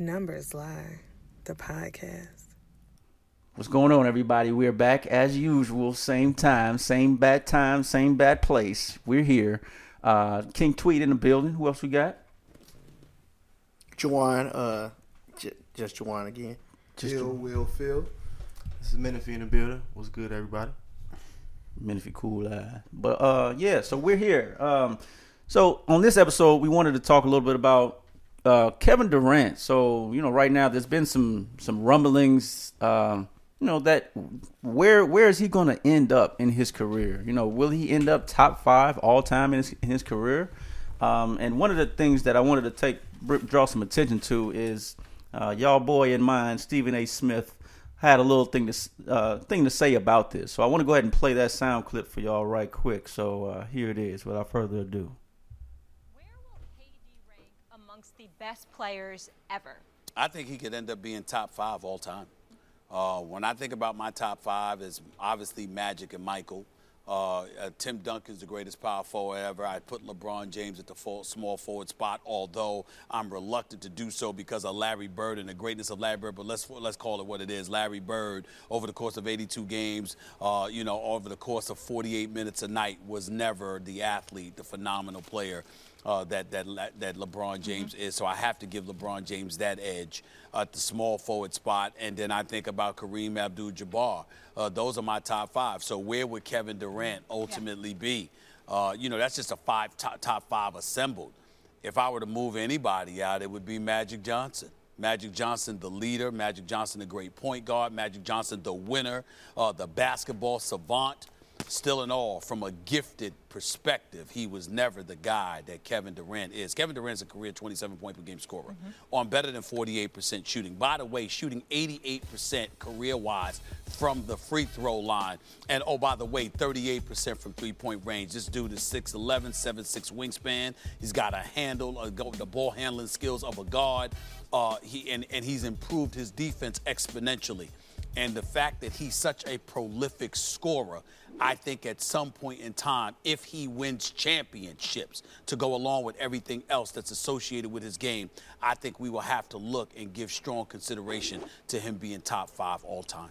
Numbers Lie, the podcast. What's going on, everybody? We're back as usual, same time, same bad time, same bad place. We're here. Uh, King Tweet in the building. Who else we got? Juwan, uh, j- just Juwan again. Just Phil, Will, Phil. This is Menifee in the building. What's good, everybody? Menifee Cool Eye. But uh, yeah, so we're here. Um, so on this episode, we wanted to talk a little bit about uh, Kevin Durant. So you know, right now there's been some some rumblings. Um, you know that where where is he going to end up in his career? You know, will he end up top five all time in his, in his career? Um, and one of the things that I wanted to take draw some attention to is uh, y'all boy in mind Stephen A. Smith, had a little thing to uh, thing to say about this. So I want to go ahead and play that sound clip for y'all right quick. So uh, here it is, without further ado. Where will KD rank amongst the best players ever? I think he could end up being top five all time. Uh, when I think about my top five, is obviously Magic and Michael. Uh, uh, Tim Duncan's the greatest power forward ever. I put LeBron James at the full, small forward spot, although I'm reluctant to do so because of Larry Bird and the greatness of Larry Bird. But let's let's call it what it is. Larry Bird, over the course of 82 games, uh, you know, over the course of 48 minutes a night, was never the athlete, the phenomenal player uh, that that that LeBron James mm-hmm. is. So I have to give LeBron James that edge at the small forward spot, and then I think about Kareem Abdul-Jabbar. Uh, those are my top five. So where would Kevin Durant ultimately yeah. be? Uh, you know, that's just a five top, top five assembled. If I were to move anybody out, it would be Magic Johnson. Magic Johnson, the leader. Magic Johnson, the great point guard. Magic Johnson, the winner, uh, the basketball savant still in all, from a gifted perspective, he was never the guy that Kevin Durant is. Kevin Durant's a career 27 point per game scorer mm-hmm. on better than 48% shooting. By the way, shooting 88% career wise from the free throw line. And oh, by the way, 38% from three point range. This dude is 6'11, 7'6 wingspan. He's got a handle, uh, the ball handling skills of a guard. Uh, he, and, and he's improved his defense exponentially. And the fact that he's such a prolific scorer I think at some point in time, if he wins championships to go along with everything else that's associated with his game, I think we will have to look and give strong consideration to him being top five all time.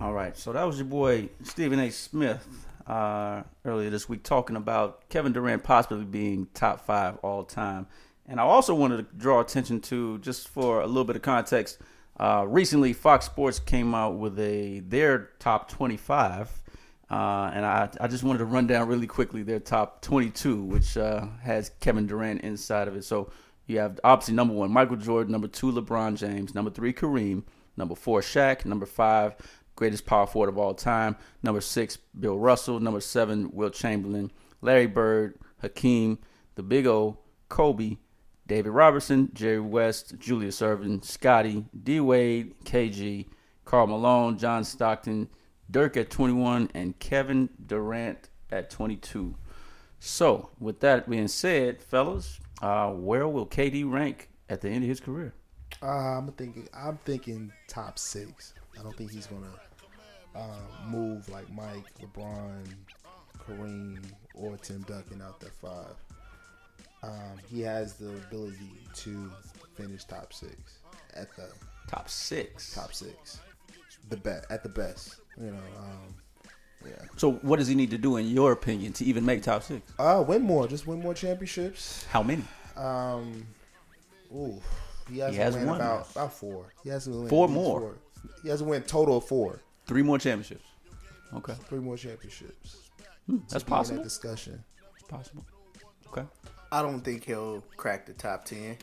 All right, so that was your boy Stephen A. Smith uh, earlier this week talking about Kevin Durant possibly being top five all time. And I also wanted to draw attention to, just for a little bit of context, uh, recently Fox Sports came out with a their top 25 uh, and I, I just wanted to run down really quickly their top 22, which uh, has Kevin Durant inside of it. So you have obviously number one, Michael Jordan, number two, LeBron James, number three, Kareem, number four, Shaq, number five, greatest power forward of all time, number six, Bill Russell, number seven, Wilt Chamberlain, Larry Bird, Hakeem, the Big O, Kobe, David Robertson, Jerry West, Julius Erving, Scottie, D Wade, KG, Karl Malone, John Stockton, Dirk at 21, and Kevin Durant at 22. So, with that being said, fellas, uh, where will KD rank at the end of his career? Uh, I'm thinking. I'm thinking top six. I don't think he's gonna uh, move like Mike, LeBron, Kareem, or Tim Duncan out there five. Um, he has the ability to finish top six at the top six. Top six, the best at the best. You know, um, yeah. So what does he need to do, in your opinion, to even make top six? Uh, win more. Just win more championships. How many? Um, ooh, he has, he has win one. About, about four. He has win four more. Four. He has a win total of four. Three more championships. Okay. Three more championships. Hmm, that's possible. That discussion. It's possible. Okay. I don't think he'll crack the top ten,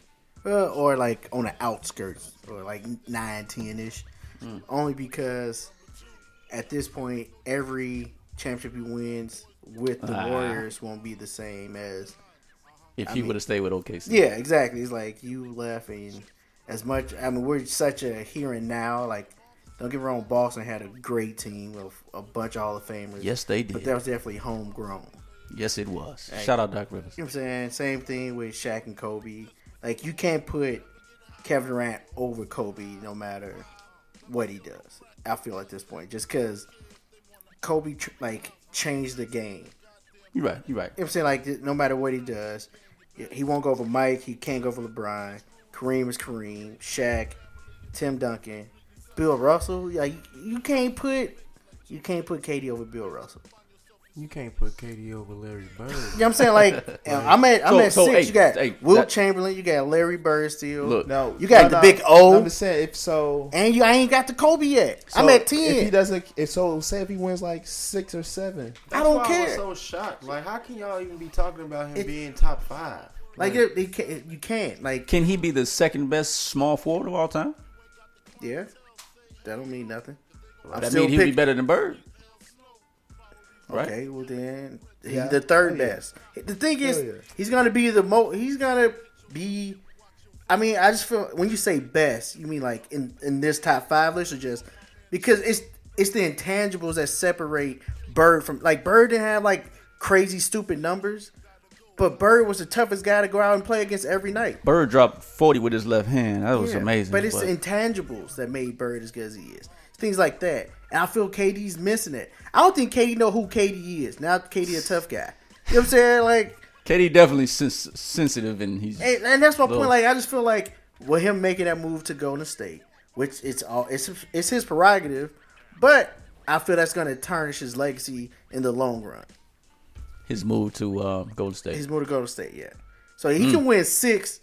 uh, or like on the outskirts, or like nine, ten ish. Mm. Only because at this point, every championship he wins with the uh, Warriors won't be the same as if I he would have stayed with OKC. Yeah, exactly. It's like you left, and as much. I mean, we're such a here and now. Like, don't get me wrong, Boston had a great team of a bunch of Hall of Famers. Yes, they did. But that was definitely homegrown. Yes, it was. Like, Shout out Doc Rivers. You know what I'm saying? Same thing with Shaq and Kobe. Like, you can't put Kevin Durant over Kobe no matter what he does. I feel at this point, just because Kobe like changed the game. You're right. You're right. You know I'm saying like no matter what he does, he won't go over Mike. He can't go over LeBron Kareem is Kareem, Shaq, Tim Duncan, Bill Russell. Yeah, you, you can't put you can't put KD over Bill Russell. You can't put KD over Larry Bird. You know what I'm saying? Like I'm at I'm So- at so, six. hey, you got hey, Wilt that- Chamberlain, you got Larry Bird still. Look. No, You got no, the no, big O. I'm just saying if so. and you I ain't got the Kobe yet. I'm so at If he ten. doesn't, if so, say if he wins like six or seven, I don't why I care. was so shocked. Like, how can y'all even be talking about him It- being top five? Like it, it can't, you can't. Like Can he be the second best small forward of all time? yeah, that don't mean nothing. I'm That still mean he'd be pick- better than Bird. Right? Okay, well then he's Yeah. the third Oh, yeah. best. The thing is, Hell yeah. he's gonna be the most. He's gonna be. I mean, I just feel when you say best, you mean like in in this top five list or just because it's it's the intangibles that separate Bird from like Bird didn't have like crazy stupid numbers, but Bird was the toughest guy to go out and play against every night. Bird dropped 40 with his left hand. That was Yeah, amazing. But it's the intangibles that made Bird as good as he is. Things like that. And I feel KD's missing it. I don't think KD know who KD is. Now KD a tough guy. You know what I'm saying? Like KD definitely sens- sensitive and he's and, and that's my Little- point. Like I just feel like with him making that move to Golden State, which it's all it's it's his prerogative, but I feel that's gonna tarnish his legacy in the long run. his move to uh, Golden State. His move to Golden State, yeah. So he can win six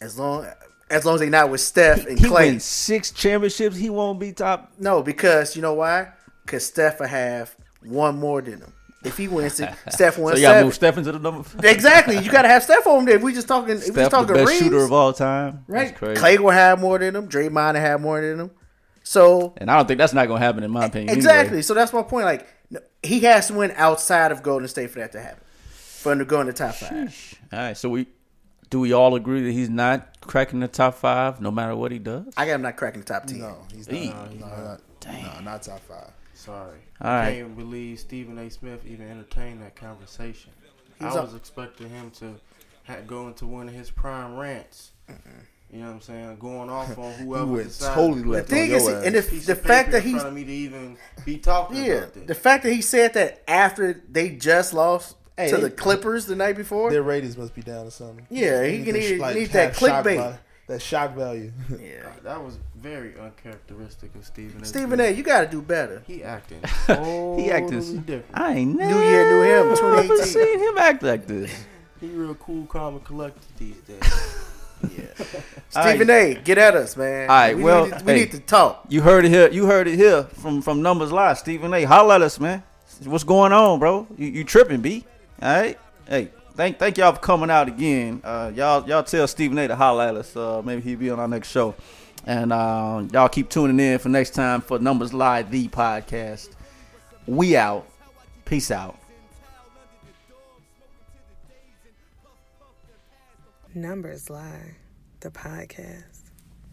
as long as long as they not with Steph and he Clay. wins six championships. He won't be top. No, because you know why? Because Steph will have one more than him. If he wins it, Steph wins. So you got to seven. move Steph into the number. Exactly. You got to have Steph on there. If we just talking, if we Steph, just the best rings, shooter of all time. right? Crazy. Clay will have more than him. Draymond will have more than him. So And I don't think that's not going to happen in my opinion. exactly. Anyway. So that's my point. Like he has to win outside of Golden State for that to happen. For him to go in the top five. All right. So we do we all agree that he's not cracking the top five no matter what he does? I got him not cracking the top ten. no, he's not. Eee. No, he's not. No, not top five. Sorry. All I can't believe Stephen A. Smith even entertained that conversation. He's I up- was expecting him to ha- go into one of his prime rants. You know what I'm saying? Going off on whoever You went decided totally to put The thing on is, your and the, piece the of fact paper that he's front me to even be talking yeah, about this. the fact that he said that after they just lost Hey, to they- the Clippers the night before. Their ratings must be down or something. Yeah, he They can need like, need that clickbait. That shock value. Yeah. that was very uncharacteristic of Stephen A. Stephen A, you got to do better. He acting totally He acting. different. I ain't never New year, new him, 2018. seen him act like this. He real cool, calm, and collected these days. yeah, Stephen A, get at us, man. All right, we, well, we, need, we hey. need to talk. You heard it here. You heard it here from from Numbers Live. Stephen A. Holla at us, man. What's going on, bro? You, you tripping, B? All right. Hey, thank thank y'all for coming out again. Uh, y'all y'all tell Stephen A. to holla at us. Uh, maybe he'll be on our next show. And uh, y'all keep tuning in for next time for Numbers Live, the podcast. We out. Peace out. Numbers lie. The podcast.